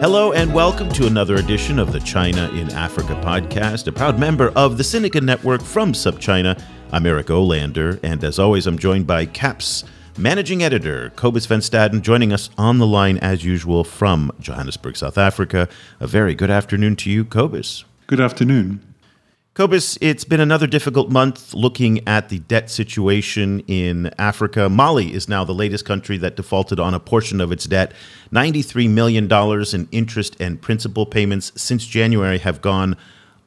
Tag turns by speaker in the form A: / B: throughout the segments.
A: Hello and welcome to another edition of the China in Africa podcast, a proud member of the Sinica Network from SupChina. I'm Eric Olander, and as always, I'm joined by CAP's managing editor, Cobus Van Staden, joining us on the line as usual from Johannesburg, South Africa. A very good afternoon to you, Cobus.
B: Good afternoon.
A: Cobus, it's been another difficult month looking at the debt situation in Africa. Mali is now the latest country that defaulted on a portion of its debt. $93 million in interest and principal payments since January have gone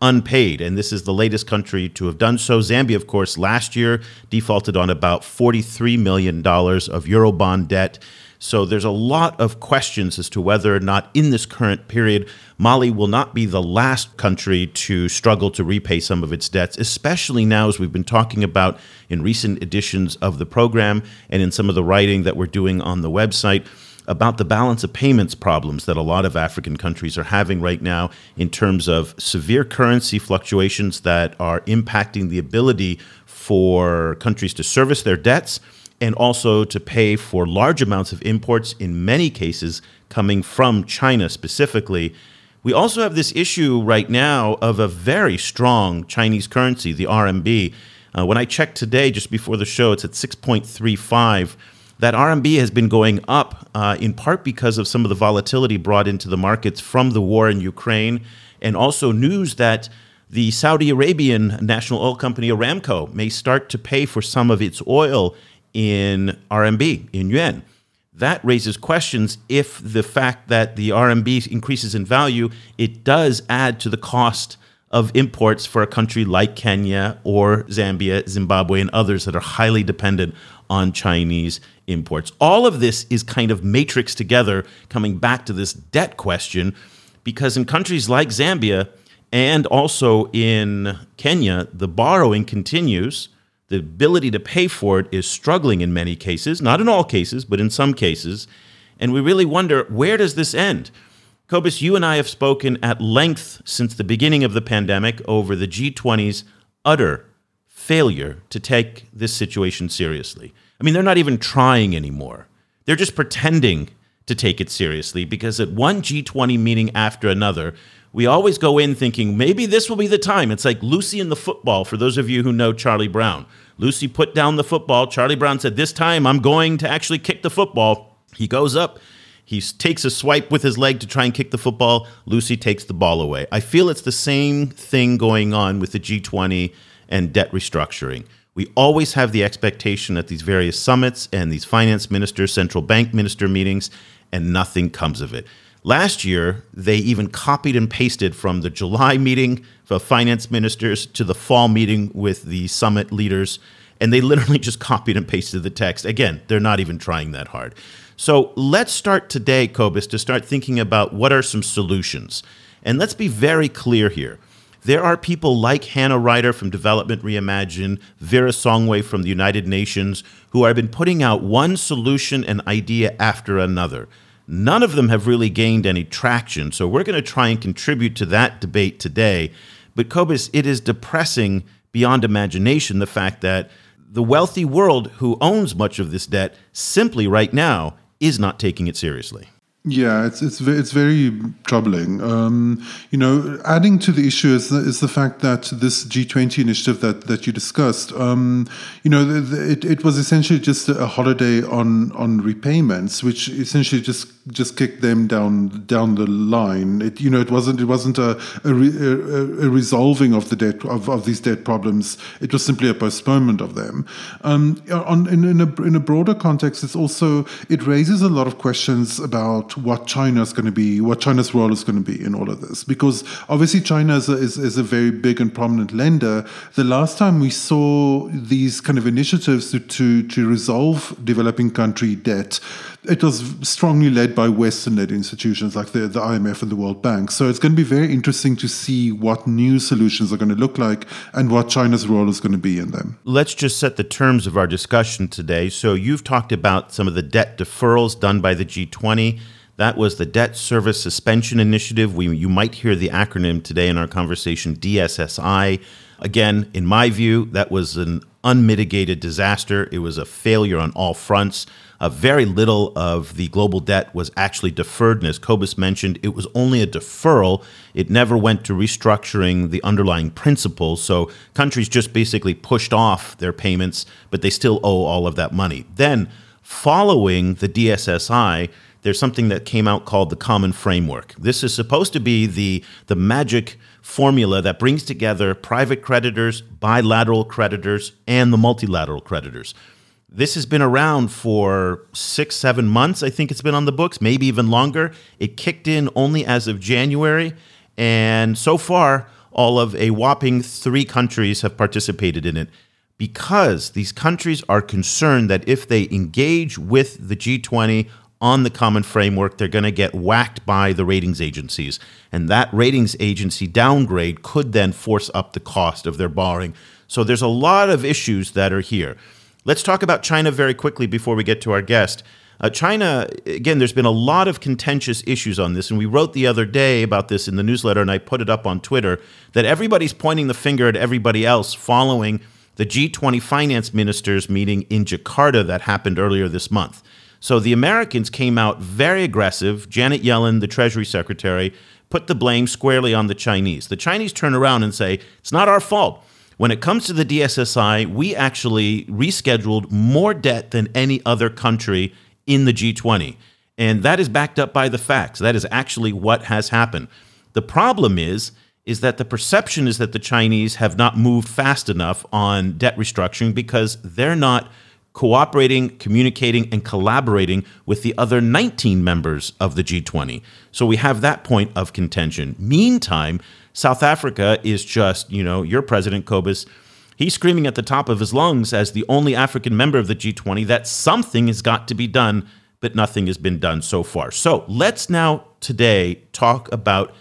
A: unpaid. And this is the latest country to have done so. Zambia, of course, last year defaulted on about $43 million of Eurobond debt. So there's a lot of questions as to whether or not in this current period, Mali will not be the last country to struggle to repay some of its debts, especially now as we've been talking about in recent editions of the program and in some of the writing that we're doing on the website about the balance of payments problems that a lot of African countries are having right now in terms of severe currency fluctuations that are impacting the ability for countries to service their debts and also to pay for large amounts of imports, in many cases coming from China specifically. We also have this issue right now of a very strong Chinese currency, the RMB. Uh, when I checked today, just before the show, it's at 6.35. That RMB has been going up uh, in part because of some of the volatility brought into the markets from the war in Ukraine, and also news that the Saudi Arabian national oil company Aramco may start to pay for some of its oil in RMB, in yuan. That raises questions if the fact that the RMB increases in value, it does add to the cost of imports for a country like Kenya or Zambia, Zimbabwe, and others that are highly dependent on Chinese imports. All of this is kind of matrix together, coming back to this debt question, because in countries like Zambia and also in Kenya, the borrowing continues the ability to pay for it is struggling in many cases, not in all cases, but in some cases. And we really wonder where does this end? Cobus, you and I have spoken at length since the beginning of the pandemic over the G20's utter failure to take this situation seriously. I mean, they're not even trying anymore. They're just pretending to take it seriously because at one G20 meeting after another, we always go in thinking maybe this will be the time. It's like Lucy in the football, for those of you who know Charlie Brown. Lucy put down the football. Charlie Brown said, This time I'm going to actually kick the football. He goes up. He takes a swipe with his leg to try and kick the football. Lucy takes the ball away. I feel it's the same thing going on with the G20 and debt restructuring. We always have the expectation at these various summits and these finance minister, central bank minister meetings, and nothing comes of it. Last year, they even copied and pasted from the July meeting of finance ministers to the fall meeting with the summit leaders, and they literally just copied and pasted the text. Again, they're not even trying that hard. So let's start today, Cobus, to start thinking about what are some solutions. And let's be very clear here. There are people like Hannah Ryder from Development Reimagine, Vera Songwe from the United Nations, who have been putting out one solution and idea after another. None of them have really gained any traction. So we're going to try and contribute to that debate today. But Cobus, it is depressing beyond imagination the fact that the wealthy world who owns much of this debt simply right now is not taking it seriously.
B: Yeah, it's it's it's very troubling. Um, you know, adding to the issue is the, is the fact that this G20 initiative that, that you discussed, um, you know, the, the, it, it was essentially just a holiday on on repayments, which essentially just just kicked them down down the line. It you know it wasn't it wasn't a a, re, a, a resolving of the debt of, of these debt problems. It was simply a postponement of them. Um, on in, in a in a broader context, it's also it raises a lot of questions about what China is going to be, what China's role is going to be in all of this. Because obviously, China is a, is, is a very big and prominent lender. The last time we saw these kind of initiatives to, to, to resolve developing country debt, it was strongly led by Western led institutions like the, the IMF and the World Bank. So it's going to be very interesting to see what new solutions are going to look like and what China's role is going to be in them.
A: Let's just set the terms of our discussion today. So you've talked about some of the debt deferrals done by the G20. That was the Debt Service Suspension Initiative. We, you might hear the acronym today in our conversation, DSSI. Again, in my view, that was an unmitigated disaster. It was a failure on all fronts. Uh, very little of the global debt was actually deferred. And as Cobus mentioned, it was only a deferral. It never went to restructuring the underlying principles. So countries just basically pushed off their payments, but they still owe all of that money. Then, following the DSSI, there's something that came out called the Common Framework. This is supposed to be the, the magic formula that brings together private creditors, bilateral creditors, and the multilateral creditors. This has been around for six, seven months. I think it's been on the books, maybe even longer. It kicked in only as of January. And so far, all of a whopping three countries have participated in it because these countries are concerned that if they engage with the G20 on the common framework, they're going to get whacked by the ratings agencies. And that ratings agency downgrade could then force up the cost of their borrowing. So there's a lot of issues that are here. Let's talk about China very quickly before we get to our guest. Uh, China, again, there's been a lot of contentious issues on this, and we wrote the other day about this in the newsletter, and I put it up on Twitter that everybody's pointing the finger at everybody else following the G20 finance ministers meeting in Jakarta that happened earlier this month. So the Americans came out very aggressive. Janet Yellen, the Treasury Secretary, put the blame squarely on the Chinese. The Chinese turn around and say, it's not our fault. When it comes to the DSSI, we actually rescheduled more debt than any other country in the G20. And that is backed up by the facts. That is actually what has happened. The problem is is that the perception is that the Chinese have not moved fast enough on debt restructuring because they're not cooperating, communicating, and collaborating with the other 19 members of the G20. So we have that point of contention. Meantime, South Africa is just, you know, your president, Cobus, he's screaming at the top of his lungs as the only African member of the G20 that something has got to be done, but nothing has been done so far. So let's now today talk about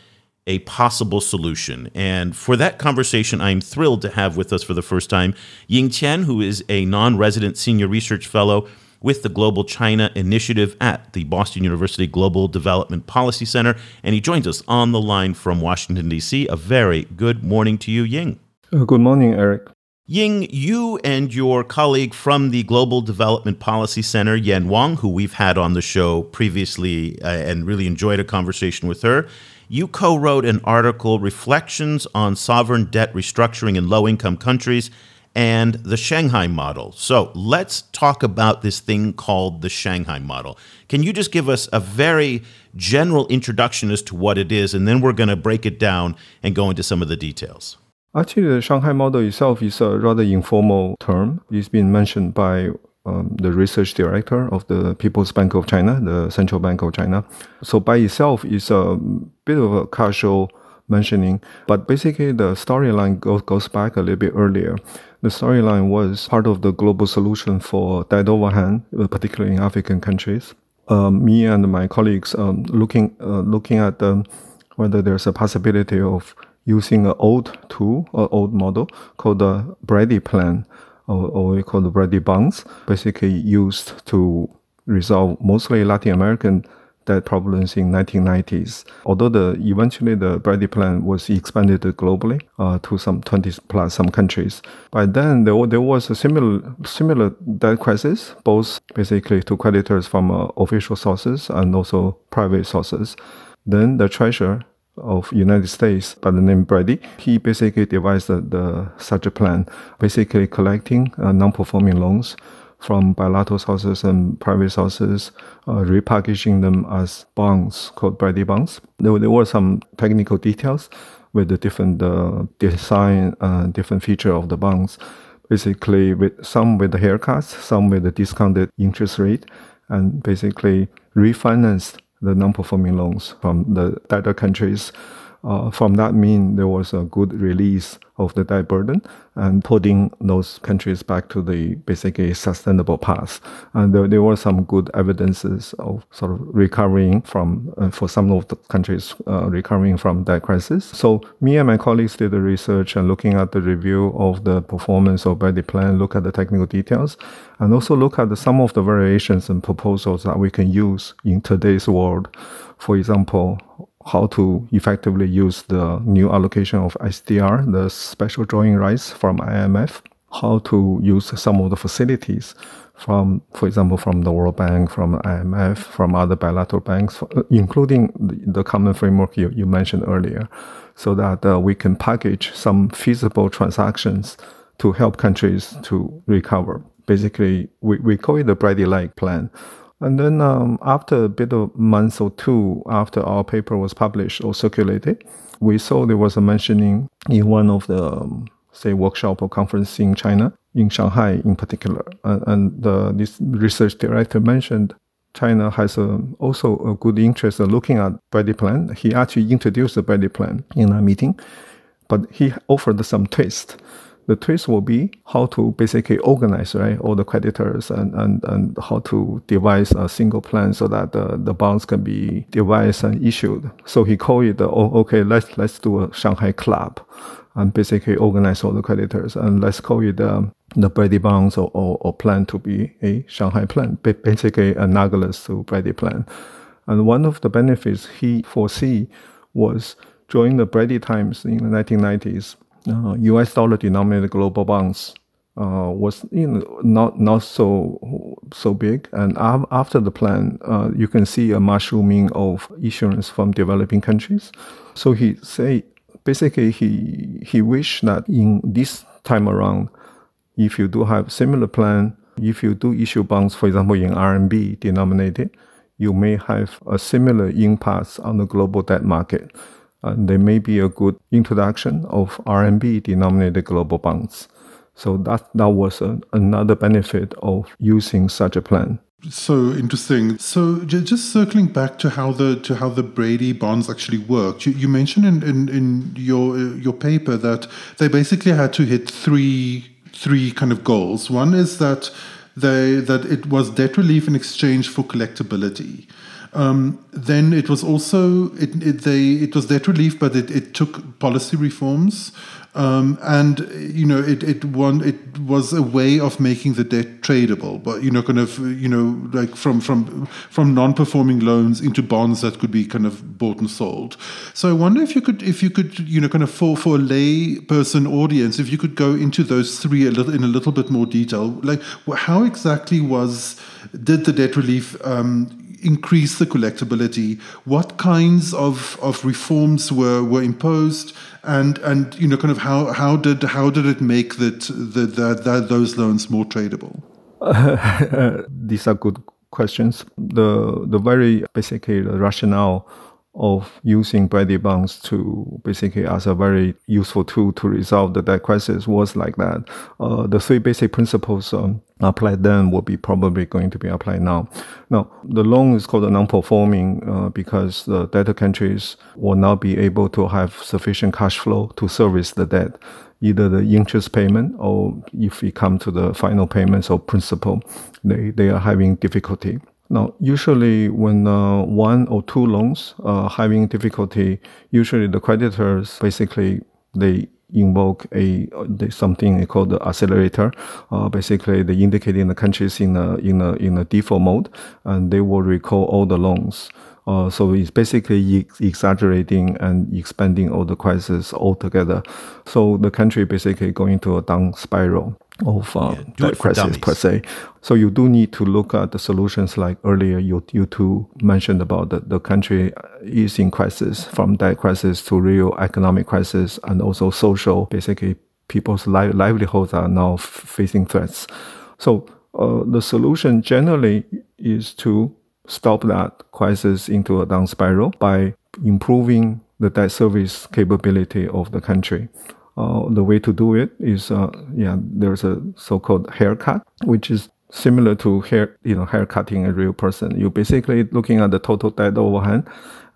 A: a possible solution. And for that conversation, I'm thrilled to have with us for the first time Ying Qian, who is a non resident senior research fellow with the Global China Initiative at the Boston University Global Development Policy Center. And he joins us on the line from Washington, D.C. A very good morning to you, Ying.
C: Uh, good morning, Eric.
A: Ying, you and your colleague from the Global Development Policy Center, Yan Wang, who we've had on the show previously uh, and really enjoyed a conversation with her, you co wrote an article, Reflections on Sovereign Debt Restructuring in Low Income Countries and the Shanghai Model. So let's talk about this thing called the Shanghai Model. Can you just give us a very general introduction as to what it is, and then we're going to break it down and go into some of the details?
C: Actually, the Shanghai model itself is a rather informal term. It's been mentioned by um, the research director of the People's Bank of China, the Central Bank of China. So by itself it's a bit of a casual mentioning, but basically the storyline goes, goes back a little bit earlier. The storyline was part of the global solution for uh, particularly in African countries. Um, me and my colleagues um, looking uh, looking at um, whether there's a possibility of using an old tool, an old model called the Brady plan, or, or we call the Brady bonds, basically used to resolve mostly Latin American debt problems in 1990s. Although the eventually the Brady plan was expanded globally uh, to some 20 plus some countries. By then there, there was a similar similar debt crisis, both basically to creditors from uh, official sources and also private sources. Then the treasurer of United States by the name Brady. He basically devised the, the such a plan, basically collecting uh, non-performing loans from bilateral sources and private sources, uh, repackaging them as bonds called Brady bonds. There, there were some technical details with the different uh, design, uh, different feature of the bonds. Basically, with some with the haircuts, some with the discounted interest rate, and basically refinanced the non-performing loans from the debtor countries Uh, from that mean there was a good release of the debt burden and putting those countries back to the basically sustainable path. And there, there were some good evidences of sort of recovering from, uh, for some of the countries, uh, recovering from that crisis. So me and my colleagues did the research and looking at the review of the performance of Brady plan, look at the technical details, and also look at the, some of the variations and proposals that we can use in today's world. For example, how to effectively use the new allocation of SDR, the special drawing rights from IMF, how to use some of the facilities from, for example, from the World Bank, from IMF, from other bilateral banks, including the, common framework you, you mentioned earlier, so that uh, we can package some feasible transactions to help countries to recover. Basically, we, we call it the Brady-like plan. And then um, after a bit of month or two after our paper was published or circulated, we saw there was a mentioning in one of the um, say workshop or conference in China, in Shanghai in particular, and, and the, this research director mentioned China has a, also a good interest in looking at Brady plan. He actually introduced the Brady plan in a meeting, but he offered some twist the twist will be how to basically organize right all the creditors and, and, and how to devise a single plan so that the, the bonds can be devised and issued. So he called it, oh, okay, let's let's do a Shanghai club and basically organize all the creditors and let's call it um, the Brady bonds or, or, or, plan to be a Shanghai plan, basically analogous to Brady plan. And one of the benefits he foresee was during the Brady times in the 1990s, uh, U.S. dollar denominated global bonds uh, was you know, not not so so big. And af- after the plan, uh, you can see a mushrooming of issuance from developing countries. So he say basically he he wished that in this time around, if you do have similar plan, if you do issue bonds, for example, in RMB denominated, you may have a similar impact on the global debt market and there may be a good introduction of RMB denominated global bonds. So that that was a, another benefit of using such a plan.
B: So interesting. So just circling back to how the to how the Brady bonds actually worked. You, you mentioned in, in, in your uh, your paper that they basically had to hit three three kind of goals. One is that they that it was debt relief in exchange for collectability. Um, then it was also it, it, they it was debt relief, but it, it took policy reforms, um, and you know it it one it was a way of making the debt tradable, but you know kind of you know like from from from non-performing loans into bonds that could be kind of bought and sold. So I wonder if you could if you could you know kind of for for a lay person audience if you could go into those three a little in a little bit more detail, like how exactly was did the debt relief um, increase the collectability? What kinds of, of reforms were, were imposed? And, and you know, kind of how, how, did, how did it make that, the, the those loans more tradable?
C: Uh, these are good questions. The, the very basically the rationale of using Brady bonds to basically as a very useful tool to resolve the debt crisis was like that. Uh, the three basic principles um, applied then will be probably going to be applied now. Now, the loan is called a non-performing uh, because the debtor countries will not be able to have sufficient cash flow to service the debt either the interest payment or if we come to the final payments or principal, they, they are having difficulty. Now, usually when uh, one or two loans are having difficulty, usually the creditors basically they invoke a something called the accelerator. Uh, basically, they indicating the countries in a in a in a default mode, and they will recall all the loans. Uh, so it's basically exaggerating and expanding all the crises altogether. So the country basically going to a down spiral of uh, yeah, that crisis per se. So you do need to look at the solutions like earlier you, you two mentioned about the, the country is in crisis from that crisis to real economic crisis and also social, basically people's li- livelihoods are now f- facing threats. So uh, the solution generally is to stop that crisis into a down spiral by improving the debt service capability of the country. Uh, the way to do it is, uh, yeah, there's a so-called haircut, which is similar to hair, you know, haircutting a real person. You're basically looking at the total debt overhang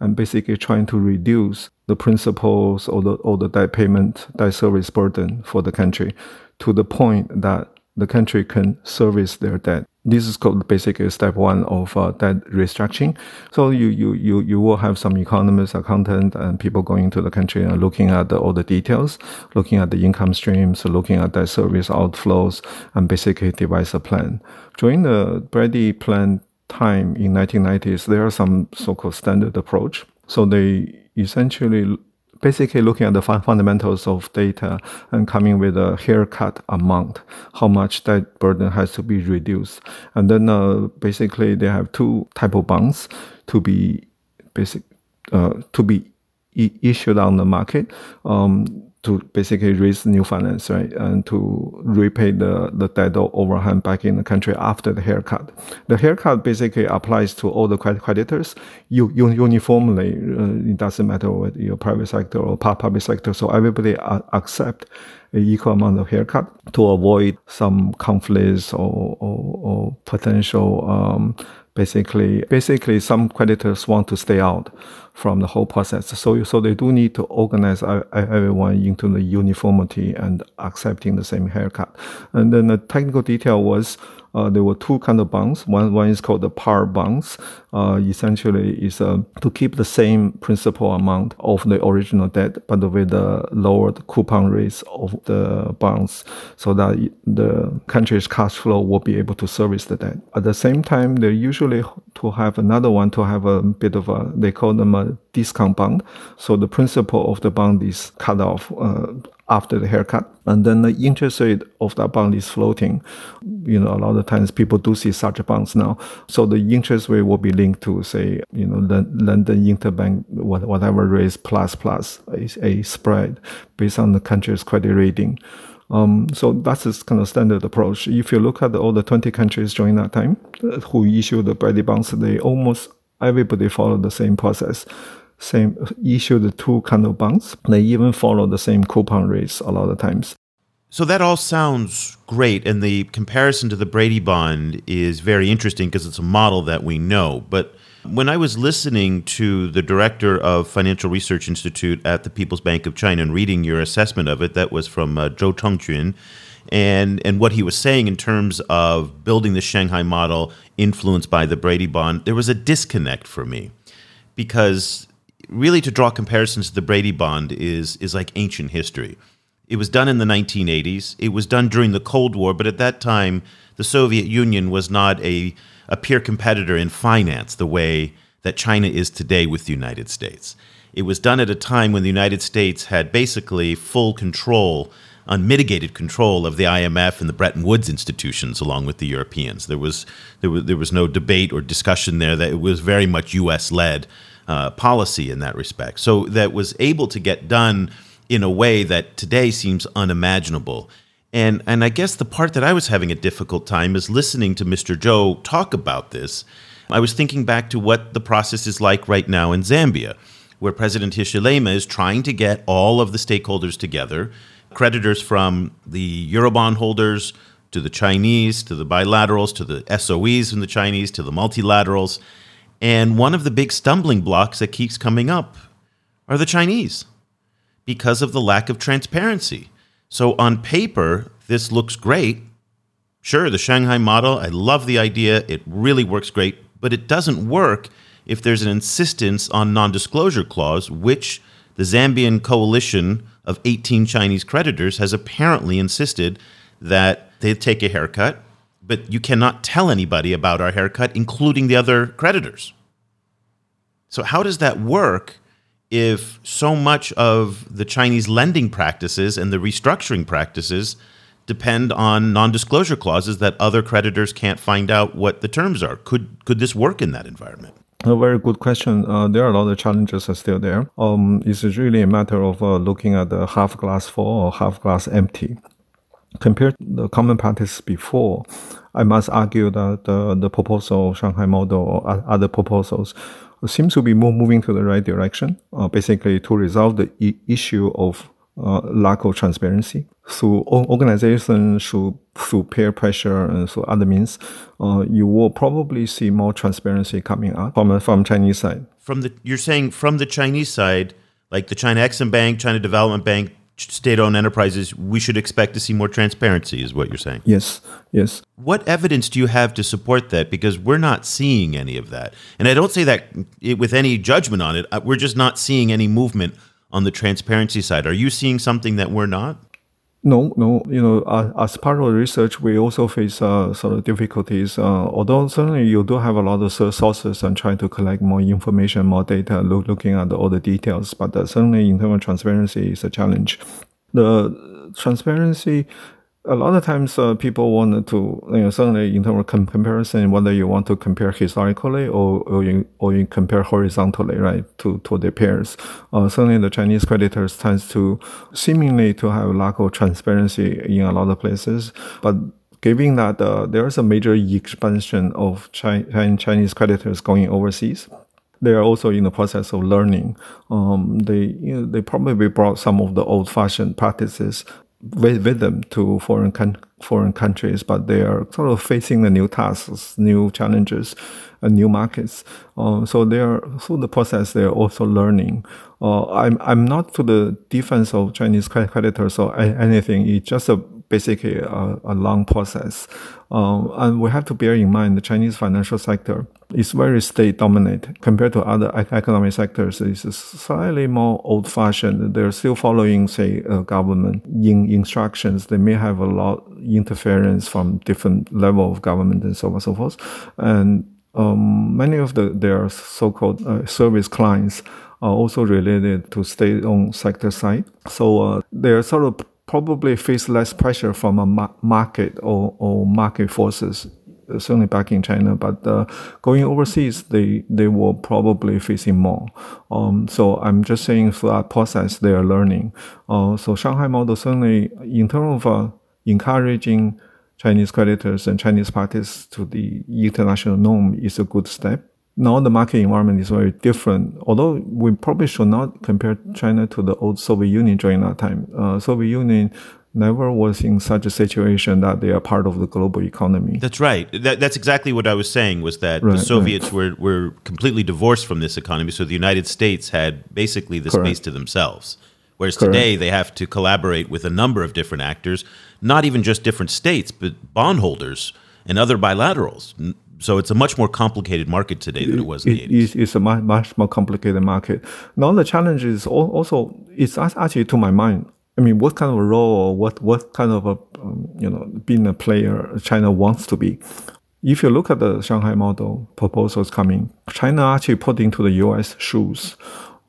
C: and basically trying to reduce the principals or the, or the debt payment, debt service burden for the country to the point that the country can service their debt. This is called basically step one of uh, debt restructuring. So you, you, you, you will have some economists, accountant, and people going to the country and looking at the, all the details, looking at the income streams, looking at debt service outflows, and basically devise a plan. During the Brady plan time in 1990s, there are some so-called standard approach. So they essentially basically looking at the fundamentals of data and coming with a haircut amount, how much that burden has to be reduced. And then uh, basically they have two type of bonds to be basic uh, to be issued on the market. Um, to basically raise new finance, right, and to repay the, the debt overhang back in the country after the haircut. The haircut basically applies to all the creditors you, uniformly. Uh, it doesn't matter whether you're private sector or public sector. So everybody accept an equal amount of haircut to avoid some conflicts or, or, or potential um, basically basically some creditors want to stay out from the whole process. So so they do need to organize everyone into the uniformity and accepting the same haircut. And then the technical detail was uh, there were two kind of bonds. One one is called the par bonds. Uh, essentially, is uh, to keep the same principal amount of the original debt, but with the lowered coupon rates of the bonds, so that the country's cash flow will be able to service the debt. At the same time, they usually to have another one to have a bit of a they call them a discount bond. So the principal of the bond is cut off uh, after the haircut. And then the interest rate of that bond is floating. You know, a lot of times people do see such bonds now. So the interest rate will be linked to, say, you know, the London interbank, whatever rates plus plus is a spread based on the country's credit rating. Um, so that's this kind of standard approach. If you look at all the 20 countries during that time uh, who issued the Brady bonds, they almost everybody followed the same process same issue the two kind of bonds. They even follow the same coupon rates a lot of times.
A: So that all sounds great, and the comparison to the Brady bond is very interesting because it's a model that we know. But when I was listening to the director of Financial Research Institute at the People's Bank of China and reading your assessment of it, that was from uh, Zhou Chengjun, and and what he was saying in terms of building the Shanghai model influenced by the Brady bond, there was a disconnect for me because really to draw comparisons to the Brady Bond is is like ancient history. It was done in the 1980s. It was done during the Cold War, but at that time, the Soviet Union was not a, a peer competitor in finance the way that China is today with the United States. It was done at a time when the United States had basically full control, unmitigated control of the IMF and the Bretton Woods institutions, along with the Europeans. There was there was there was no debate or discussion there. That it was very much U.S. led uh, policy in that respect. So that was able to get done in a way that today seems unimaginable. And and I guess the part that I was having a difficult time is listening to Mr. Zhou talk about this. I was thinking back to what the process is like right now in Zambia, where President Hichilema is trying to get all of the stakeholders together, creditors from the Eurobond holders to the Chinese, to the bilaterals, to the SOEs from the Chinese, to the multilaterals, and one of the big stumbling blocks that keeps coming up are the Chinese because of the lack of transparency. So, on paper, this looks great. Sure, the Shanghai model, I love the idea. It really works great, but it doesn't work if there's an insistence on non disclosure clause, which the Zambian coalition of 18 Chinese creditors has apparently insisted that they take a haircut but you cannot tell anybody about our haircut, including the other creditors. So, how does that work if so much of the Chinese lending practices and the restructuring practices depend on non disclosure clauses that other creditors can't find out what the terms are? Could, could this work in that environment?
C: A very good question. Uh, there are a lot of challenges are still there. Um, it's really a matter of uh, looking at the half glass full or half glass empty compared to the common practice before, I must argue that the, the proposal, Shanghai model, or other proposals seems to be more moving to the right direction, uh, basically to resolve the issue of uh, lack of transparency through organization, through, through peer pressure, and through other means, uh, you will probably see more transparency coming out from from Chinese side.
A: From the you're saying from the Chinese side, like the China Exim Bank, China Development Bank, state-owned enterprises, we should expect to see more transparency, is what you're saying.
C: Yes, yes.
A: What evidence do you have to support that? Because we're not seeing any of that, and I don't say that with any judgment on it. Uh, we're just not seeing any movement on the transparency side. Are you seeing something that we're not?
C: No, no. You know, as part of research, we also face uh, sort of difficulties. Uh, although certainly you do have a lot of sources and trying to collect more information, more data, look, looking at all the details. But uh, certainly, in terms of transparency, is a challenge. The transparency a lot of times uh, people want to you know certainly in terms of com- comparison whether you want to compare historically or or you, or you compare horizontally right to to their peers uh, certainly the Chinese creditors tends to seemingly to have lack of transparency in a lot of places but given that uh, there is a major expansion of Chi- Chinese creditors going overseas they are also in the process of learning. Um, they you know, they probably brought some of the old-fashioned practices with, with them to foreign con- foreign countries, but they are sort of facing the new tasks, new challenges, and new markets. Uh, so they are through the process. They are also learning. Uh, I'm I'm not to the defense of Chinese creditors or anything. It's just a basically a, a long process. Um, and we have to bear in mind the Chinese financial sector is very state dominated compared to other economic sectors. It's slightly more old fashioned. They're still following, say, uh, government in instructions. They may have a lot of interference from different level of government and so on and so forth. And um, many of the their so-called uh, service clients are also related to state-owned sector side. So uh, they're sort of probably face less pressure from a ma- market or, or market forces uh, certainly back in China, but uh, going overseas, they they will probably facing more. Um, so I'm just saying through that process, they are learning. Uh, so Shanghai model certainly, in terms of uh, encouraging Chinese creditors and Chinese parties to the international norm, is a good step now the market environment is very different. Although we probably should not compare China to the old Soviet Union during that time. Uh, Soviet Union never was in such a situation that they are part of the global economy.
A: That's right. That, that's exactly what I was saying was that right, the Soviets right. were, were completely divorced from this economy. So the United States had basically the Correct. space to themselves. Whereas Correct. today they have to collaborate with a number of different actors, not even just different states, but bondholders and other bilaterals. So it's a much more complicated market today than it was in the 80s.
C: It's a much, much more complicated market. Now the challenge is also, it's actually to my mind, I mean, what kind of a role or what, what kind of a, um, you know, being a player China wants to be. If you look at the Shanghai model proposals coming, China actually put into the US shoes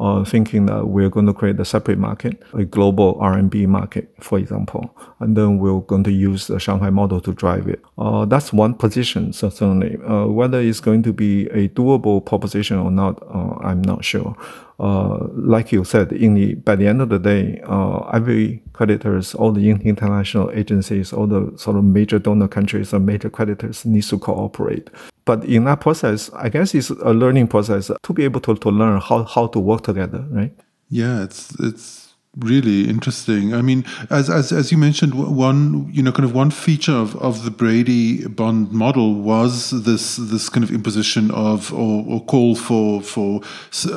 C: uh, thinking that we're going to create a separate market, a global RMB market, for example, and then we're going to use the Shanghai model to drive it. Uh, that's one position, certainly. Uh, whether it's going to be a doable proposition or not, uh, I'm not sure. Uh, like you said, in the by the end of the day, uh, every creditors, all the international agencies, all the sort of major donor countries and major creditors needs to cooperate. But in that process, I guess it's a learning process to be able to, to learn how, how to work together, right?
B: Yeah, it's it's really interesting. I mean, as, as as you mentioned, one you know kind of one feature of, of the Brady bond model was this this kind of imposition of or, or call for for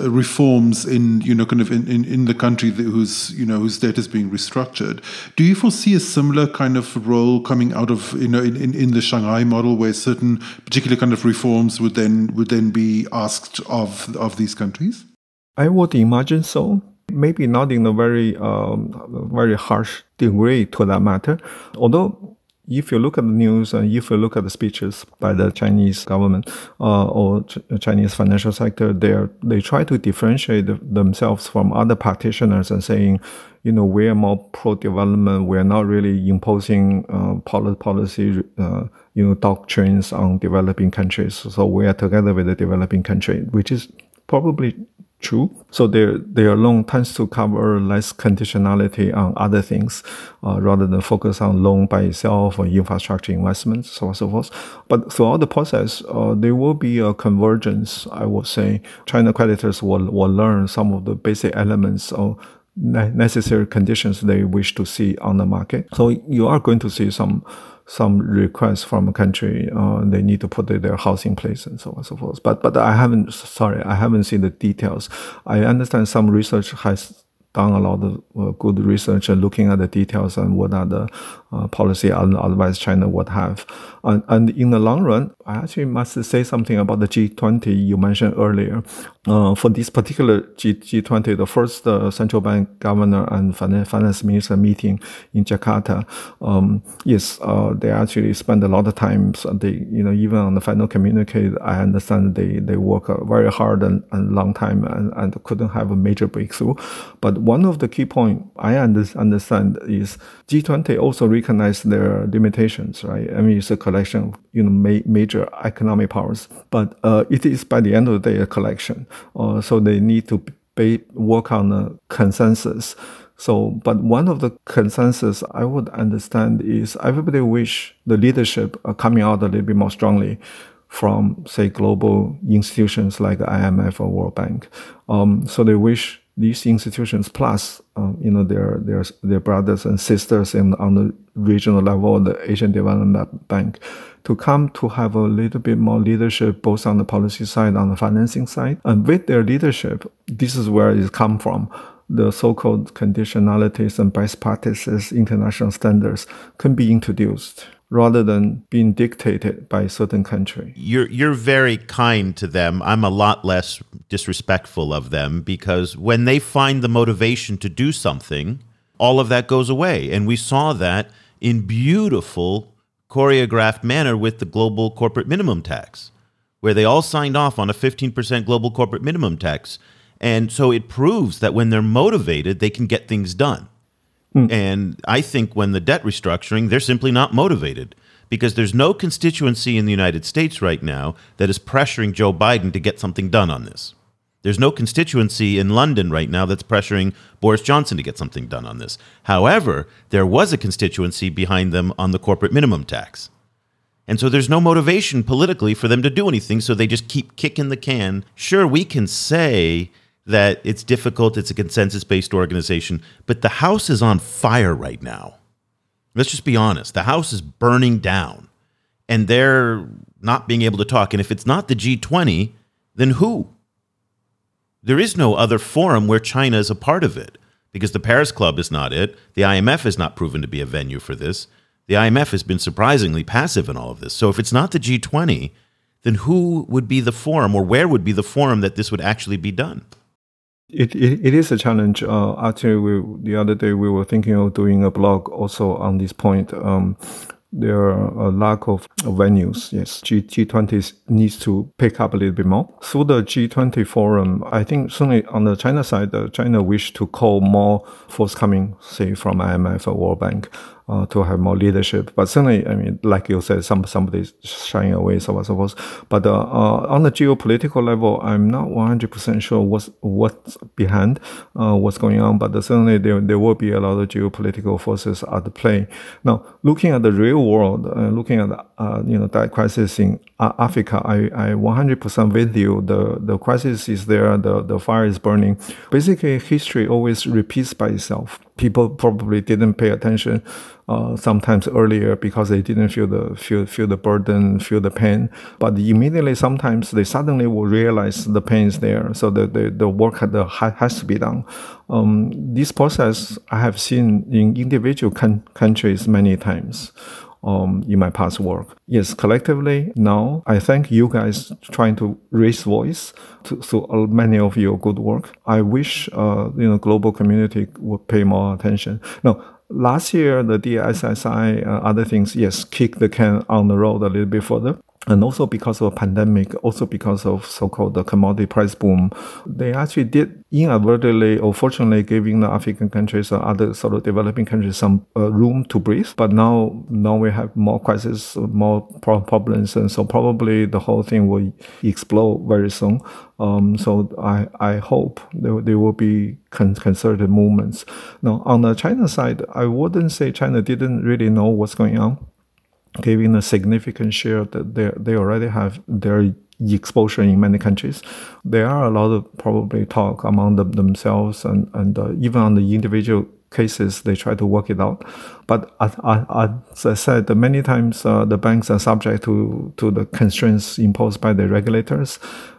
B: reforms in you know kind of in, in, in the country whose you know whose debt is being restructured. Do you foresee a similar kind of role coming out of you know in, in, in the Shanghai model where certain particular kind of reforms would then would then be asked of of these countries?
C: I would imagine so maybe not in a very um, very harsh degree to that matter. Although if you look at the news and if you look at the speeches by the Chinese government uh, or Ch- Chinese financial sector, they they try to differentiate themselves from other practitioners and saying, you know, we are more pro-development. We are not really imposing uh, policy, uh, you know, doctrines on developing countries. So we are together with the developing country, which is probably true. So their their loan tends to cover less conditionality on other things, uh, rather than focus on loan by itself or infrastructure investments, so on and so forth. But throughout the process, uh, there will be a convergence. I would say China creditors will will learn some of the basic elements of necessary conditions they wish to see on the market. So you are going to see some some requests from a country. Uh, they need to put their house in place and so on and so forth. But but I haven't sorry I haven't seen the details. I understand some research has done a lot of uh, good research and looking at the details and what are the uh, policy advice China would have. And, and in the long run, I actually must say something about the G20 you mentioned earlier. Uh, for this particular G, G20, the first uh, central bank governor and finance minister meeting in Jakarta, um, yes, uh, they actually spend a lot of time. So they, you know, even on the final communique, I understand they, they work very hard and, and long time and, and couldn't have a major breakthrough. But one of the key points I understand is G20 also recognize their limitations, right? I mean, it's a collection of you know ma- major economic powers, but uh, it is by the end of the day a collection. Uh, so they need to work on a consensus. So, but one of the consensus I would understand is everybody wish the leadership are coming out a little bit more strongly from, say, global institutions like the IMF or World Bank. Um, so they wish these institutions plus uh, you know their their their brothers and sisters in on the regional level the Asian Development Bank to come to have a little bit more leadership both on the policy side on the financing side. And with their leadership this is where it come from. The so-called conditionalities and best practices international standards can be introduced rather than being dictated by a certain country.
A: You're you're very kind to them. I'm a lot less disrespectful of them because when they find the motivation to do something, all of that goes away. And we saw that in beautiful choreographed manner with the global corporate minimum tax, where they all signed off on a 15% global corporate minimum tax. And so it proves that when they're motivated, they can get things done. Mm. And I think when the debt restructuring, they're simply not motivated because there's no constituency in the United States right now that is pressuring Joe Biden to get something done on this. There's no constituency in London right now that's pressuring Boris Johnson to get something done on this. However, there was a constituency behind them on the corporate minimum tax. And so there's no motivation politically for them to do anything, so they just keep kicking the can. Sure, we can say that it's difficult, it's a consensus based organization, but the house is on fire right now. Let's just be honest. The house is burning down and they're not being able to talk. And if it's not the G20, then who? There is no other forum where China is a part of it because the Paris Club is not it. The IMF has not proven to be a venue for this. The IMF has been surprisingly passive in all of this. So if it's not the G20, then who would be the forum or where would be the forum that this would actually be done?
C: It, it, it is a challenge. Uh, actually, we, the other day we were thinking of doing a blog also on this point. Um, there are a lack of venues. Yes, G, G20 needs to pick up a little bit more. Through the G20 forum, I think certainly on the China side, uh, China wish to call more forthcoming, say, from IMF or World Bank uh, to have more leadership. But certainly, I mean, like you said, some somebody's shying away, so on so forth. But uh, uh, on the geopolitical level, I'm not 100% sure what's what's behind uh, what's going on. But certainly, there there will be a lot of geopolitical forces at play. Now, looking at the real world, uh, looking at uh, you know that crisis in Africa, I I 100% with you. The the crisis is there. The the fire is burning. Basically, history always repeats by itself people probably didn't pay attention uh, sometimes earlier because they didn't feel the feel feel the burden, feel the pain. But immediately, sometimes they suddenly will realize the pain is there, so the the, the work had, has to be done. Um, this process I have seen in individual con- countries many times. Um, in my past work. Yes, collectively now, I thank you guys trying to raise voice to, to many of your good work. I wish uh, you know global community would pay more attention. Now, last year the DSSI uh, other things yes kick the can on the road a little bit further and also because of a pandemic, also because of so-called the commodity price boom, they actually did inadvertently or fortunately giving the African countries or other sort of developing countries some uh, room to breathe. But now, now we have more crises, more problems, and so probably the whole thing will explode very soon. Um, so I, I hope there, there will be con- concerted movements. Now, on the China side, I wouldn't say China didn't really know what's going on giving a significant share that they, they already have their exposure in many countries. There are a lot of probably talk among them, themselves and, and uh, even on the individual cases, they try to work it out. But as, as I said, many times uh, the banks are subject to, to the constraints imposed by the regulators,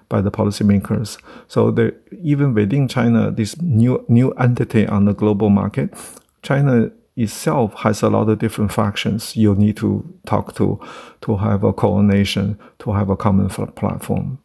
C: by the policymakers. So even within China, this new new entity on the global market, China itself has a lot of different factions you need to talk to to have a coordination, to have a common platform.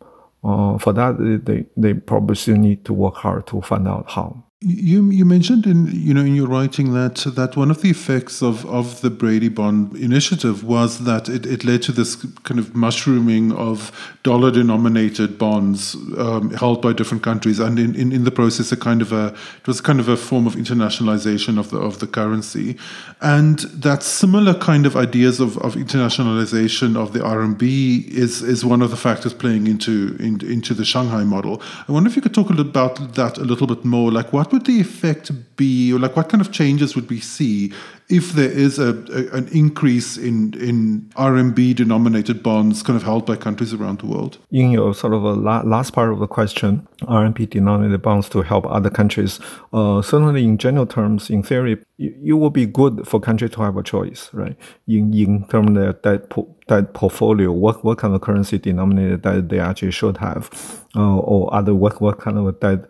C: Uh, for that, they, they probably still need to work hard to find out how.
B: You you mentioned in you know in your writing that that one of the effects of, of the Brady Bond initiative was that it, it led to this kind of mushrooming of dollar denominated bonds um, held by different countries. And in, in, in the process a kind of a it was kind of a form of internationalization of the of the currency. And that similar kind of ideas of, of internationalization of the RMB is is one of the factors playing into in, into the Shanghai model. I wonder if you could talk about that a little bit more. Like what would the effect be, or like what kind of changes would we see if there is a, a, an increase in in RMB denominated bonds kind of held by countries around the world?
C: In your sort of a la- last part of the question, RMB denominated bonds to help other countries. Uh, certainly, in general terms, in theory, it, it will be good for countries to have a choice, right? In in terms of debt, po- debt portfolio, what what kind of currency denominated that they actually should have, uh, or other what what kind of debt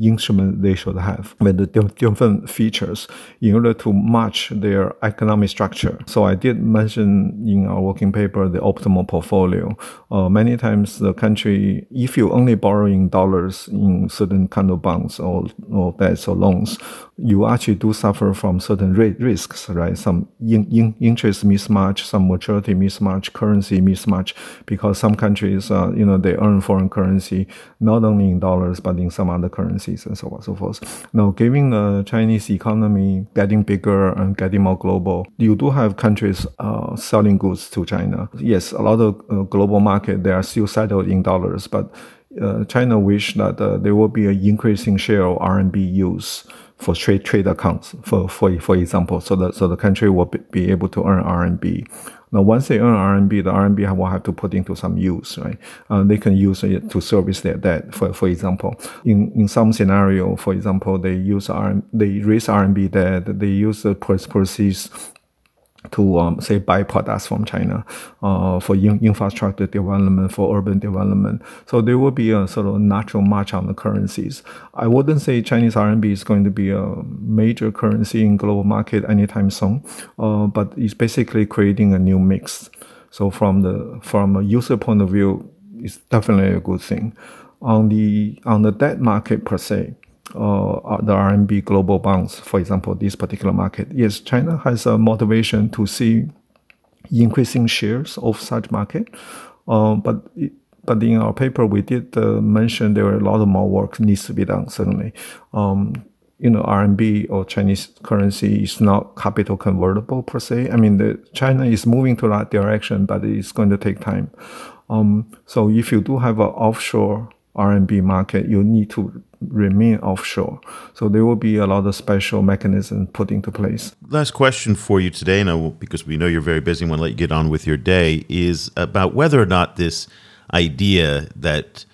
C: instrument they should have with the different features in order to match their economic structure. So I did mention in our working paper the optimal portfolio. Uh, many times the country, if you only borrowing dollars in certain kind of bonds or, or debts or loans, you actually do suffer from certain risks, right? Some in, in interest mismatch, some maturity mismatch, currency mismatch, because some countries, uh, you know, they earn foreign currency not only in dollars but in some other currencies and so on and so forth. Now, given the Chinese economy getting bigger and getting more global, you do have countries uh, selling goods to China. Yes, a lot of uh, global market they are still settled in dollars, but uh, China wish that uh, there will be an increasing share of RMB use for trade trade accounts, for for for example, so that so the country will be able to earn RMB. Now, once they earn RMB, the RMB will have to put into some use, right? Uh, they can use it to service their debt. For for example, in in some scenario, for example, they use RM, they raise RMB debt, they use the proceeds to um, say buy products from China uh, for in- infrastructure development, for urban development. So there will be a sort of natural match on the currencies. I wouldn't say Chinese RMB is going to be a major currency in global market anytime soon, uh, but it's basically creating a new mix. So from the from a user point of view, it's definitely a good thing. On the on the debt market per se, uh, the RMB global bonds, for example, this particular market. Yes, China has a motivation to see increasing shares of such market, uh, but it, but in our paper we did uh, mention there are a lot of more work needs to be done. Certainly, um, you know, RMB or Chinese currency is not capital convertible per se. I mean, the, China is moving to that direction, but it's going to take time. Um, so if you do have an offshore RMB market, you need to remain offshore. So there will be a lot of special mechanisms put into place.
A: Last question for you today, and because we know you're very busy, want to let you get on with your day, is about whether or not this idea that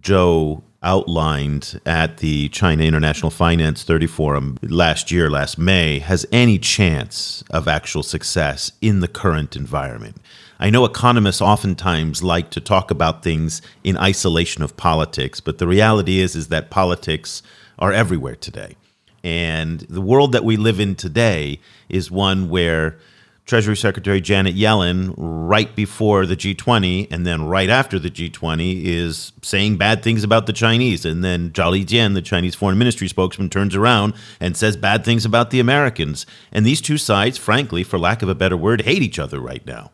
A: Zhou outlined at the China International Finance 30 Forum last year, last May, has any chance of actual success in the current environment. I know economists oftentimes like to talk about things in isolation of politics, but the reality is is that politics are everywhere today. And the world that we live in today is one where Treasury Secretary Janet Yellen, right before the G20 and then right after the G20, is saying bad things about the Chinese. And then Zhao Lijian, the Chinese foreign ministry spokesman, turns around and says bad things about the Americans. And these two sides, frankly, for lack of a better word, hate each other right now.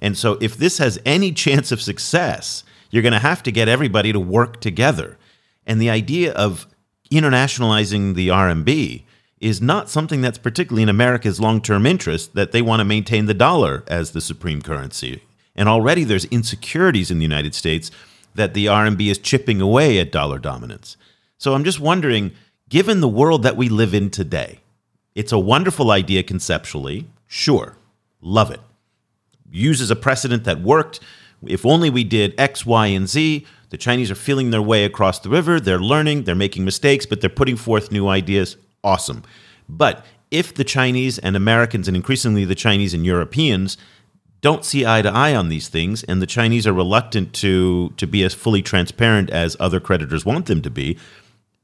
A: And so, if this has any chance of success, you're going to have to get everybody to work together. And the idea of internationalizing the RMB is not something that's particularly in America's long term interest, that they want to maintain the dollar as the supreme currency. And already there's insecurities in the United States that the RMB is chipping away at dollar dominance. So I'm just wondering, given the world that we live in today, it's a wonderful idea conceptually, sure, love it use as a precedent that worked. If only we did X, Y, and Z, the Chinese are feeling their way across the river. They're learning, they're making mistakes, but they're putting forth new ideas. Awesome. But if the Chinese and Americans, and increasingly the Chinese and Europeans, don't see eye to eye on these things, and the Chinese are reluctant to to be as fully transparent as other creditors want them to be,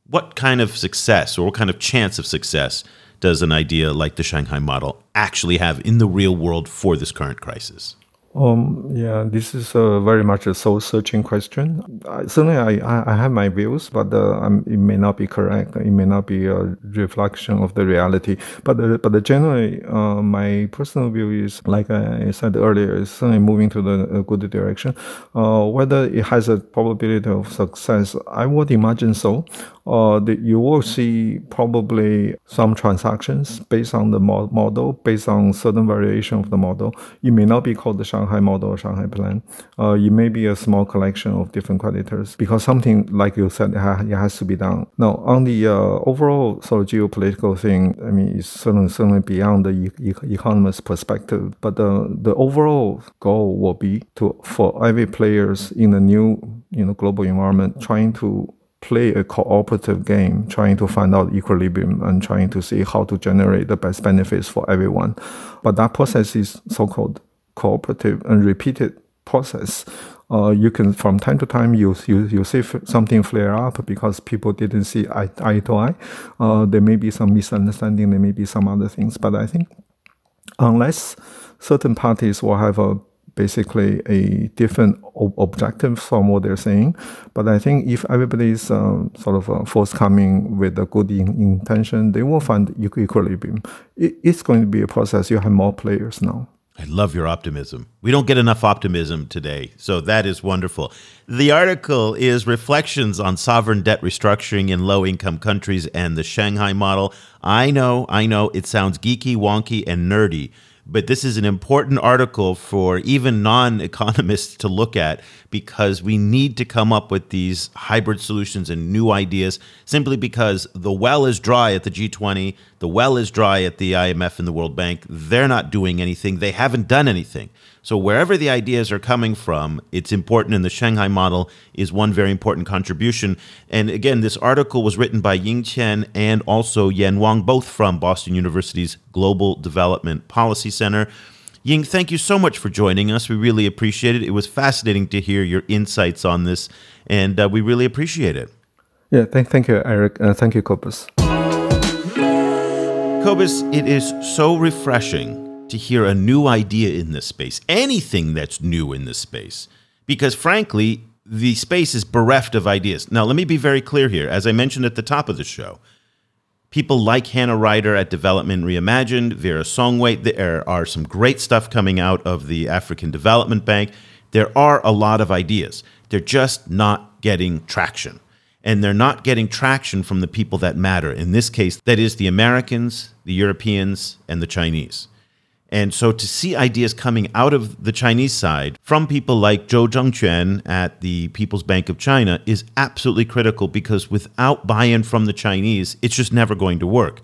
A: what kind of success or what kind of chance of success does an idea like the Shanghai model actually have in the real world for this current crisis?
C: Um, yeah, this is very much a soul-searching question. Certainly, I, I have my views, but uh, it may not be correct. It may not be a reflection of the reality. But uh, but generally, uh, my personal view is, like I said earlier, is certainly moving to the good direction. Uh, whether it has a probability of success, I would imagine so uh, the, you will see probably some transactions based on the mo- model, based on certain variation of the model. It may not be called the Shanghai model or Shanghai plan. Uh, it may be a small collection of different creditors because something, like you said, it, ha- it has to be done. Now, on the uh, overall sort of geopolitical thing, I mean, it's certainly, certainly beyond the e- e- economist perspective, but the, the overall goal will be to for every players in the new you know global environment trying to play a cooperative game, trying to find out equilibrium and trying to see how to generate the best benefits for everyone. But that process is so-called cooperative and repeated process. Uh, you can from time to time you you, you see something flare up because people didn't see eye, eye to eye. Uh, there may be some misunderstanding. There may be some other things. But I think unless certain parties will have a basically a different ob- objective from what they're saying. But I think if everybody's um, sort of uh, forthcoming with a good in- intention, they will find equilibrium. It, it's going to be a process. You have more players now.
A: I love your optimism. We don't get enough optimism today, so that is wonderful. The article is Reflections on Sovereign Debt Restructuring in Low Income Countries and the Shanghai Model. I know, I know, it sounds geeky, wonky, and nerdy, but this is an important article for even non economists to look at because we need to come up with these hybrid solutions and new ideas simply because the well is dry at the G20, the well is dry at the IMF and the World Bank. They're not doing anything, they haven't done anything. So, wherever the ideas are coming from, it's important, and the Shanghai model is one very important contribution. And again, this article was written by Ying Qian and also Yan Wang, both from Boston University's Global Development Policy Center. Ying, thank you so much for joining us. We really appreciate it. It was fascinating to hear your insights on this, and uh, we really appreciate it.
C: Yeah, thank, thank you, Eric. Uh, thank you, Cobus.
A: Cobus, it is so refreshing to hear a new idea in this space, anything that's new in this space, because frankly, the space is bereft of ideas. Now, let me be very clear here. As I mentioned at the top of the show, people like Hannah Ryder at Development Reimagined, Vera Songwe, there are some great stuff coming out of the African Development Bank. There are a lot of ideas. They're just not getting traction. And they're not getting traction from the people that matter. In this case, that is the Americans, the Europeans, and the Chinese. And so to see ideas coming out of the Chinese side from people like Zhou Chengjun at the People's Bank of China is absolutely critical because without buy in from the Chinese, it's just never going to work.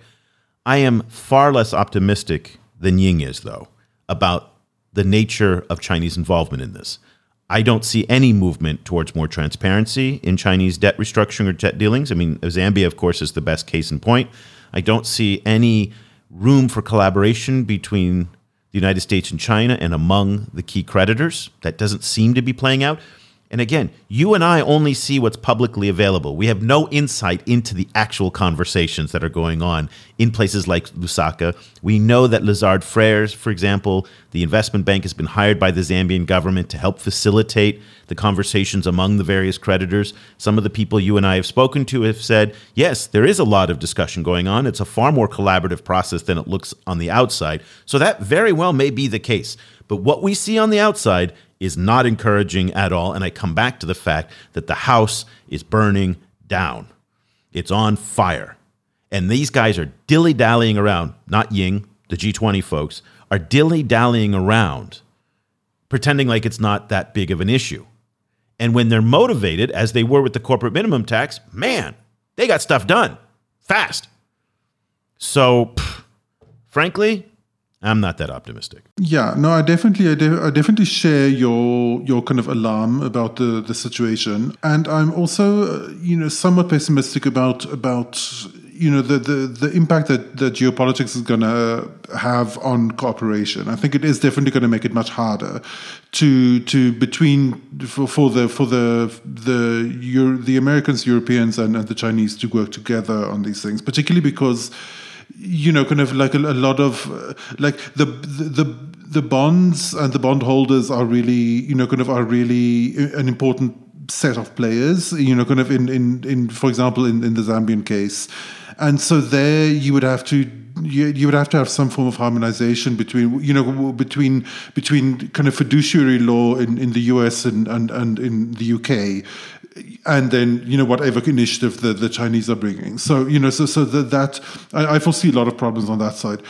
A: I am far less optimistic than Ying is, though, about the nature of Chinese involvement in this. I don't see any movement towards more transparency in Chinese debt restructuring or debt dealings. I mean, Zambia, of course, is the best case in point. I don't see any room for collaboration between the United States and China and among the key creditors. That doesn't seem to be playing out. And again, you and I only see what's publicly available. We have no insight into the actual conversations that are going on in places like Lusaka. We know that Lazard Frères, for example, the investment bank has been hired by the Zambian government to help facilitate the conversations among the various creditors. Some of the people you and I have spoken to have said, yes, there is a lot of discussion going on. It's a far more collaborative process than it looks on the outside. So that very well may be the case. But what we see on the outside is not encouraging at all. And I come back to the fact that the house is burning down, it's on fire. And these guys are dilly dallying around, not Ying, the G20 folks, are dilly dallying around, pretending like it's not that big of an issue. And when they're motivated, as they were with the corporate minimum tax, man, they got stuff done fast. So, pff, frankly, I'm not that optimistic.
B: Yeah, no, I definitely, I, de- I, definitely share your your kind of alarm about the the situation, and I'm also, uh, you know, somewhat pessimistic about about you know the, the, the impact that, that geopolitics is going to have on cooperation. I think it is definitely going to make it much harder to to between for, for the for the the Euro, the Americans, Europeans, and, and the Chinese to work together on these things, particularly because you know kind of like a, a lot of uh, like the, the the bonds and the bondholders are really you know kind of are really an important set of players you know kind of in in, in for example in, in the zambian case. And so there you would have to you, you would have to have some form of harmonization between you know between between kind of fiduciary law in, in the US and, and, and in the UK and then you know whatever initiative the, the Chinese are bringing. So you know so so that, that I, I foresee a lot of problems on that side.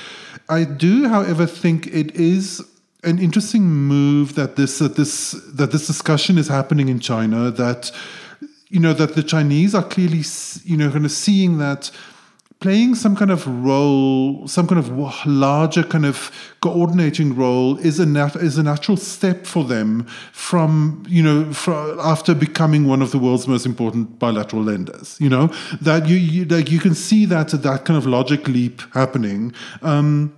B: I do, however, think it is an interesting move that this that this that this discussion is happening in China that you know that the Chinese are clearly you know kind of seeing that playing some kind of role, some kind of larger kind of coordinating role is a nat- is a natural step for them from you know from after becoming one of the world's most important bilateral lenders. You know that you, you like you can see that that kind of logic leap happening. Um,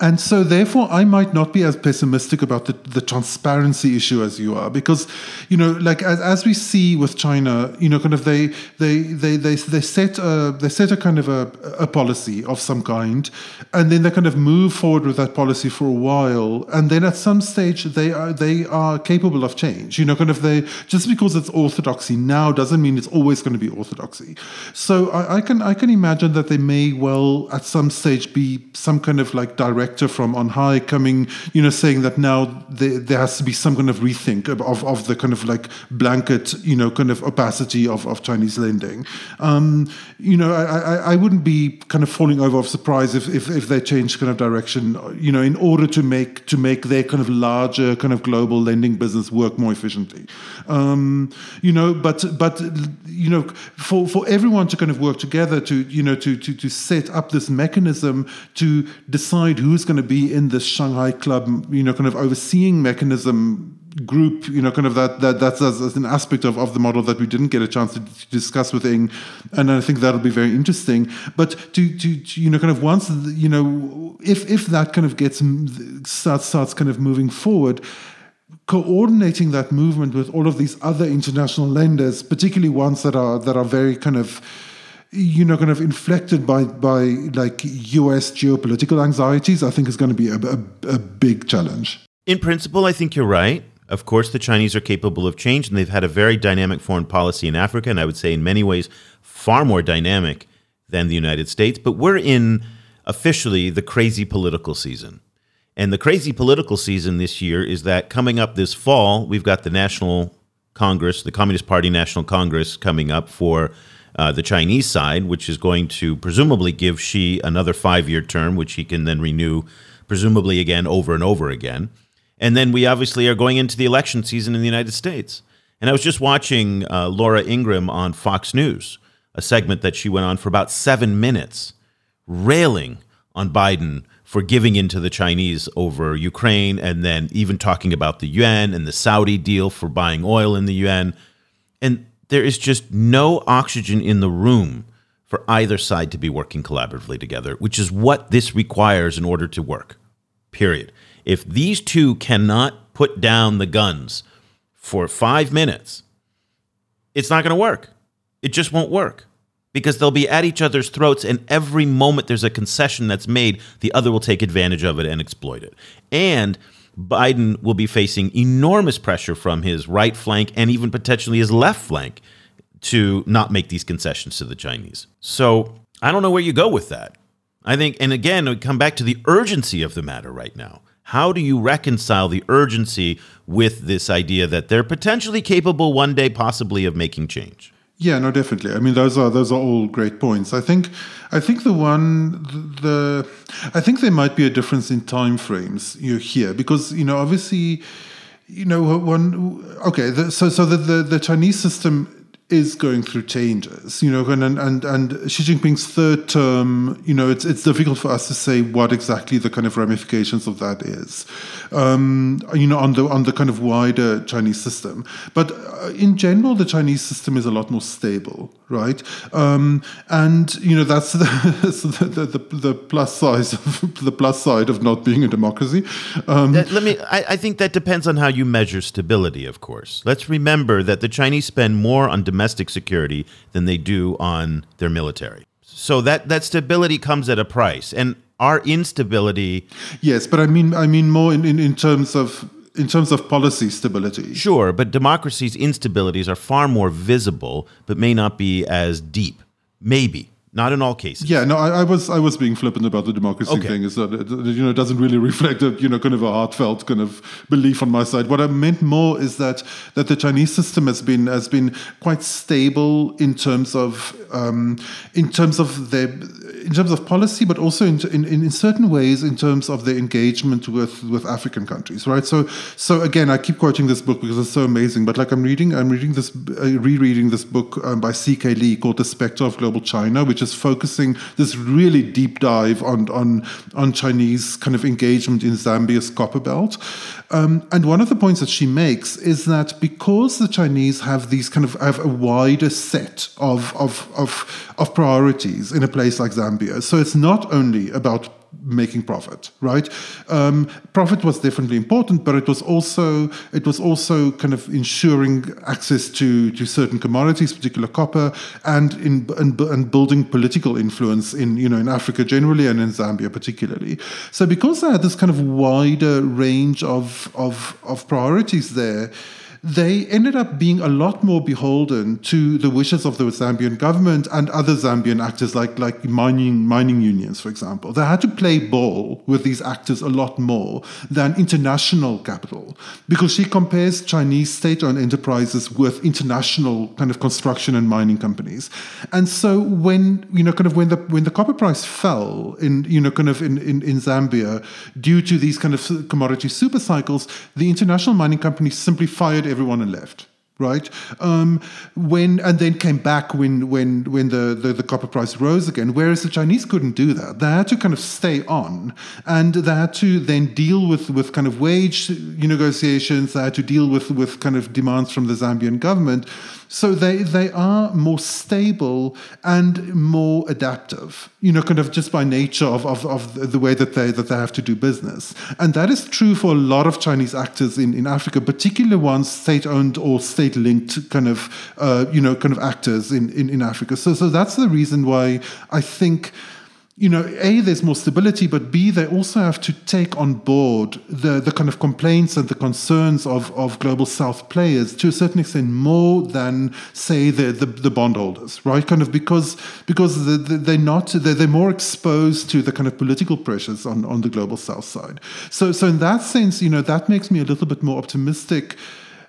B: and so, therefore, I might not be as pessimistic about the, the transparency issue as you are, because, you know, like as, as we see with China, you know, kind of they they they they, they set a they set a kind of a, a policy of some kind, and then they kind of move forward with that policy for a while, and then at some stage they are they are capable of change. You know, kind of they just because it's orthodoxy now doesn't mean it's always going to be orthodoxy. So I, I can I can imagine that they may well at some stage be some kind of like direct director from on high coming, you know, saying that now there, there has to be some kind of rethink of, of, the kind of like blanket, you know, kind of opacity of, of Chinese lending. Um, you know, I, I, I, wouldn't be kind of falling over of surprise if, if, if they change kind of direction, you know, in order to make to make their kind of larger kind of global lending business work more efficiently. Um, you know, but but you know, for, for everyone to kind of work together to, you know, to, to, to set up this mechanism to decide who's going to be in this Shanghai Club, you know, kind of overseeing mechanism group, you know, kind of that, that that's, that's an aspect of, of the model that we didn't get a chance to, to discuss with Ying. And I think that'll be very interesting. But to, to, to, you know, kind of once, you know, if, if that kind of gets, starts, starts kind of moving forward, coordinating that movement with all of these other international lenders, particularly ones that are that are very kind of you know kind of inflected by by like US geopolitical anxieties, I think is going to be a, a, a big challenge.
A: In principle, I think you're right. Of course, the Chinese are capable of change, and they've had a very dynamic foreign policy in Africa, and I would say in many ways far more dynamic than the United States. But we're in officially the crazy political season. And the crazy political season this year is that coming up this fall, we've got the National Congress, the Communist Party National Congress coming up for uh, the Chinese side, which is going to presumably give Xi another five year term, which he can then renew, presumably again over and over again. And then we obviously are going into the election season in the United States. And I was just watching uh, Laura Ingraham on Fox News, a segment that she went on for about seven minutes, railing on Biden for giving in to the Chinese over Ukraine, and then even talking about the yuan and the Saudi deal for buying oil in the yuan. And there is just no oxygen in the room for either side to be working collaboratively together, which is what this requires in order to work. Period. If these two cannot put down the guns for five minutes, it's not going to work. It just won't work because they'll be at each other's throats, and every moment there's a concession that's made, the other will take advantage of it and exploit it. And Biden will be facing enormous pressure from his right flank and even potentially his left flank to not make these concessions to the Chinese. So I don't know where you go with that. I think, and again, we come back to the urgency of the matter right now. How do you reconcile the urgency with this idea that they're potentially capable one day, possibly, of making change?
B: Yeah, no, definitely. I mean, those are those are all great points. I think, I think the one, the, I think there might be a difference in time frames you know, here because you know obviously, you know one okay. The, so so the, the the Chinese system is going through changes, you know, and, and and Xi Jinping's third term, you know, it's it's difficult for us to say what exactly the kind of ramifications of that is, um, you know, on the on the kind of wider Chinese system. But uh, in general, the Chinese system is a lot more stable, right? Um, and you know, that's the, the, the, the plus size of the plus side of not being a democracy.
A: Um, that, let me. I, I think that depends on how you measure stability. Of course, let's remember that the Chinese spend more on domestic security than they do on their military. So that that stability comes at a price, and our instability.
B: Yes, but I mean, I mean more in, in, in terms of in terms of policy stability.
A: Sure, but democracy's instabilities are far more visible, but may not be as deep. Maybe. Not in all cases.
B: Yeah, no, I, I, was I was being flippant about the democracy okay. thing. Is that it, you know it doesn't really reflect a you know kind of a heartfelt kind of belief on my side. What I meant more is that that the Chinese system has been has been quite stable in terms of um, in terms of their in terms of policy, but also in, in, in certain ways in terms of their engagement with with African countries, right? So so again, I keep quoting this book because it's so amazing. But like I'm reading I'm reading this uh, rereading this book um, by C.K. Lee called The Spectre of Global China, which is focusing this really deep dive on on on Chinese kind of engagement in Zambia's copper belt. Um, and one of the points that she makes is that because the Chinese have these kind of have a wider set of of of, of priorities in a place like Zambia, so it's not only about making profit, right? Um, profit was definitely important, but it was also it was also kind of ensuring access to to certain commodities, particular copper, and in and, and building political influence in you know in Africa generally and in Zambia particularly. So because I had this kind of wider range of of of priorities there they ended up being a lot more beholden to the wishes of the Zambian government and other Zambian actors, like, like mining, mining unions, for example. They had to play ball with these actors a lot more than international capital, because she compares Chinese state owned enterprises with international kind of construction and mining companies. And so when, you know, kind of when the, when the copper price fell in, you know, kind of in, in, in Zambia due to these kind of commodity super cycles, the international mining companies simply fired everyone and left right? Um, when and then came back when when when the, the, the copper price rose again. Whereas the Chinese couldn't do that; they had to kind of stay on, and they had to then deal with with kind of wage negotiations. They had to deal with with kind of demands from the Zambian government. So they, they are more stable and more adaptive, you know, kind of just by nature of, of, of the way that they, that they have to do business. And that is true for a lot of Chinese actors in, in Africa, particularly ones state owned or state linked kind of, uh, you know, kind of actors in, in, in Africa. So, so that's the reason why I think you know, A, there's more stability, but B, they also have to take on board the, the kind of complaints and the concerns of, of global south players to a certain extent more than, say, the, the, the bondholders, right? Kind of because because they're not, they're, they're more exposed to the kind of political pressures on, on the global south side. So, so in that sense, you know, that makes me a little bit more optimistic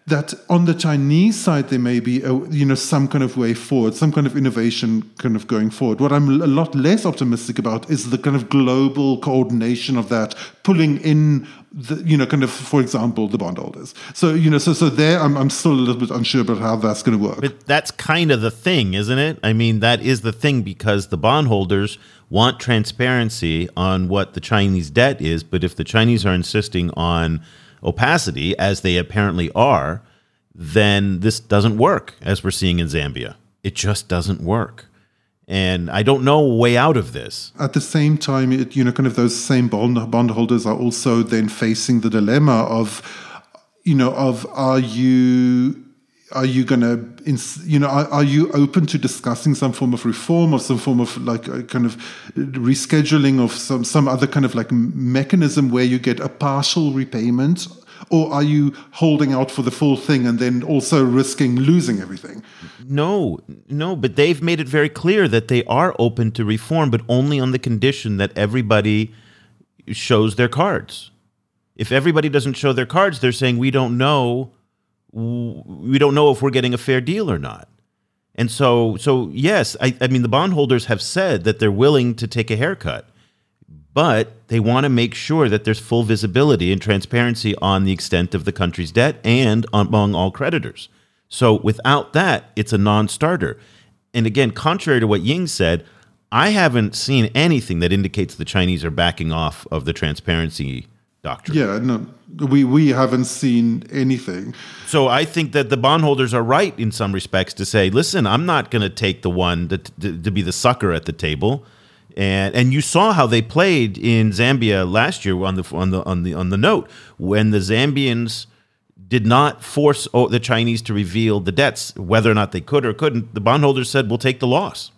B: that on the Chinese side there may be a, you know some kind of way forward, some kind of innovation kind of going forward. What I'm a lot less optimistic about is the kind of global coordination of that, pulling in the, you know kind of for example the bondholders. So you know so so there I'm I'm still a little bit unsure about how that's going to work.
A: But that's kind of the thing, isn't it? I mean that is the thing because the bondholders want transparency on what the Chinese debt is, but if the Chinese are insisting on opacity, as they apparently are, then this doesn't work, as we're seeing in Zambia. It just doesn't work. And I don't know a way out of this.
B: At the same time, it, you know, kind of those same bond bondholders are also then facing the dilemma of, you know, of are you are you going to you know are, are, you open to discussing some form of reform or some form of like kind of rescheduling of some some other kind of like mechanism where you get a partial repayment? Or are you holding out for the full thing and then also risking losing everything?
A: No no but they've made it very clear that they are open to reform but only on the condition that everybody shows their cards. If everybody doesn't show their cards they're saying we don't know we don't know if we're getting a fair deal or not. And so, so yes, I, I mean, the bondholders have said that they're willing to take a haircut, but they want to make sure that there's full visibility and transparency on the extent of the country's debt and among all creditors. So without that, it's a non starter. And again, contrary to what Ying said, I haven't seen anything that indicates the Chinese are backing off of the transparency doctrine.
B: Yeah, no, we we haven't seen anything.
A: So I think that the bondholders are right in some respects to say, listen, I'm not going to take the one to, to, to be the sucker at the table. And and you saw how they played in Zambia last year on the on the on the on the note when the Zambians did not force the Chinese to reveal the debts, whether or not they could or couldn't. The bondholders said, "We'll take the loss."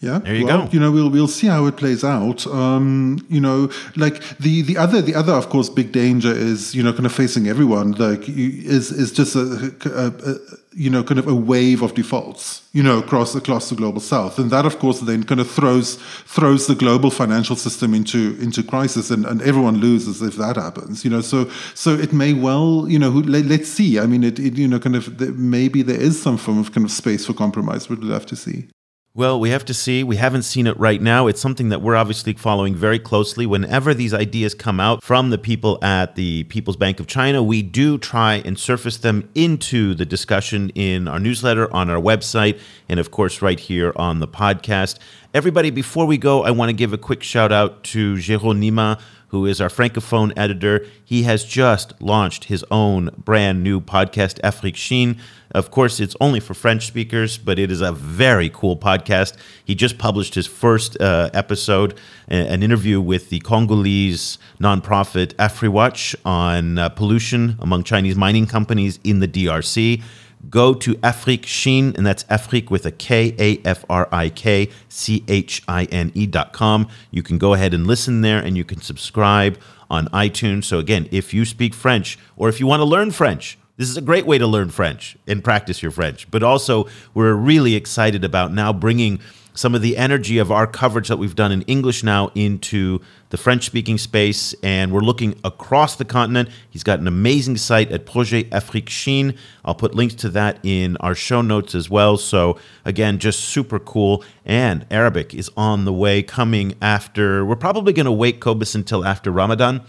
B: Yeah,
A: there you
B: well,
A: go.
B: You know, we'll we'll see how it plays out. Um, you know, like the the other the other, of course, big danger is you know kind of facing everyone. Like is is just a, a, a you know kind of a wave of defaults. You know, across across the global south, and that of course then kind of throws throws the global financial system into into crisis, and, and everyone loses if that happens. You know, so so it may well you know let, us see. I mean, it, it you know kind of maybe there is some form of kind of space for compromise. We'd love to see.
A: Well, we have to see. We haven't seen it right now. It's something that we're obviously following very closely. Whenever these ideas come out from the people at the People's Bank of China, we do try and surface them into the discussion in our newsletter, on our website, and of course, right here on the podcast. Everybody, before we go, I want to give a quick shout out to Jérôme Nima who is our Francophone editor. He has just launched his own brand new podcast, Afrique Chine. Of course, it's only for French speakers, but it is a very cool podcast. He just published his first uh, episode, an interview with the Congolese nonprofit Afrewatch on uh, pollution among Chinese mining companies in the DRC go to Afrique Chine, and that's Afrique with a K, A F R I K C H I N E dot com. You can go ahead and listen there, and you can subscribe on iTunes. So, again, if you speak French or if you want to learn French, this is a great way to learn French and practice your French. But also, we're really excited about now bringing some of the energy of our coverage that we've done in English now into the French speaking space. And we're looking across the continent. He's got an amazing site at Projet Afrique Chine. I'll put links to that in our show notes as well. So, again, just super cool. And Arabic is on the way coming after, we're probably going to wait Cobus until after Ramadan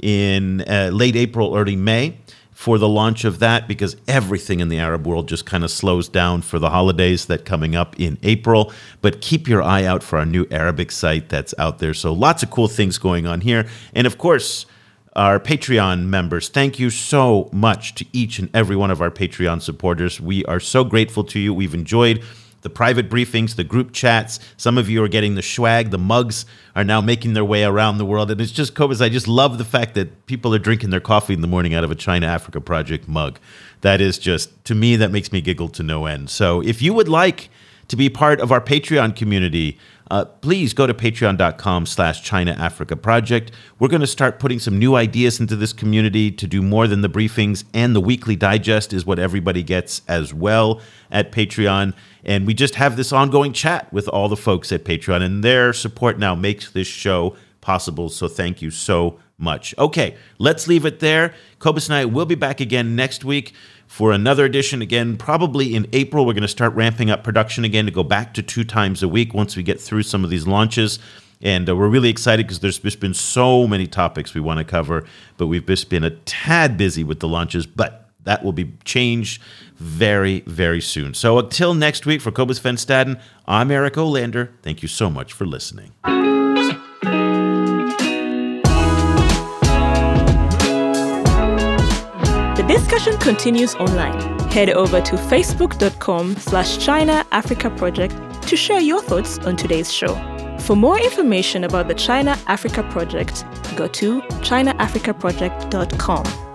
A: in uh, late April, early May for the launch of that because everything in the Arab world just kind of slows down for the holidays that coming up in April. But keep your eye out for our new Arabic site that's out there. So lots of cool things going on here. And of course, our Patreon members, thank you so much to each and every one of our Patreon supporters. We are so grateful to you. We've enjoyed the private briefings, the group chats. Some of you are getting the swag. The mugs are now making their way around the world. And it's just, Cobus, I just love the fact that people are drinking their coffee in the morning out of a China Africa Project mug. That is just, to me, that makes me giggle to no end. So if you would like to be part of our Patreon community, uh, please go to patreon.com slash China Africa Project. We're going to start putting some new ideas into this community to do more than the briefings, and the weekly digest is what everybody gets as well at Patreon. And we just have this ongoing chat with all the folks at Patreon, and their support now makes this show possible. So thank you so much. Okay, let's leave it there. Cobus and I will be back again next week for another edition. Again, probably in April, we're going to start ramping up production again to go back to two times a week once we get through some of these launches. And uh, we're really excited because there's just been so many topics we want to cover, but we've just been a tad busy with the launches. But that will be changed very, very soon. So until next week, for Cobus Van Staden, I'm Eric Olander. Thank you so much for listening.
D: The discussion continues online. Head over to facebook.com slash China Africa Project to share your thoughts on today's show. For more information about the China Africa Project, go to chinaafricaproject.com.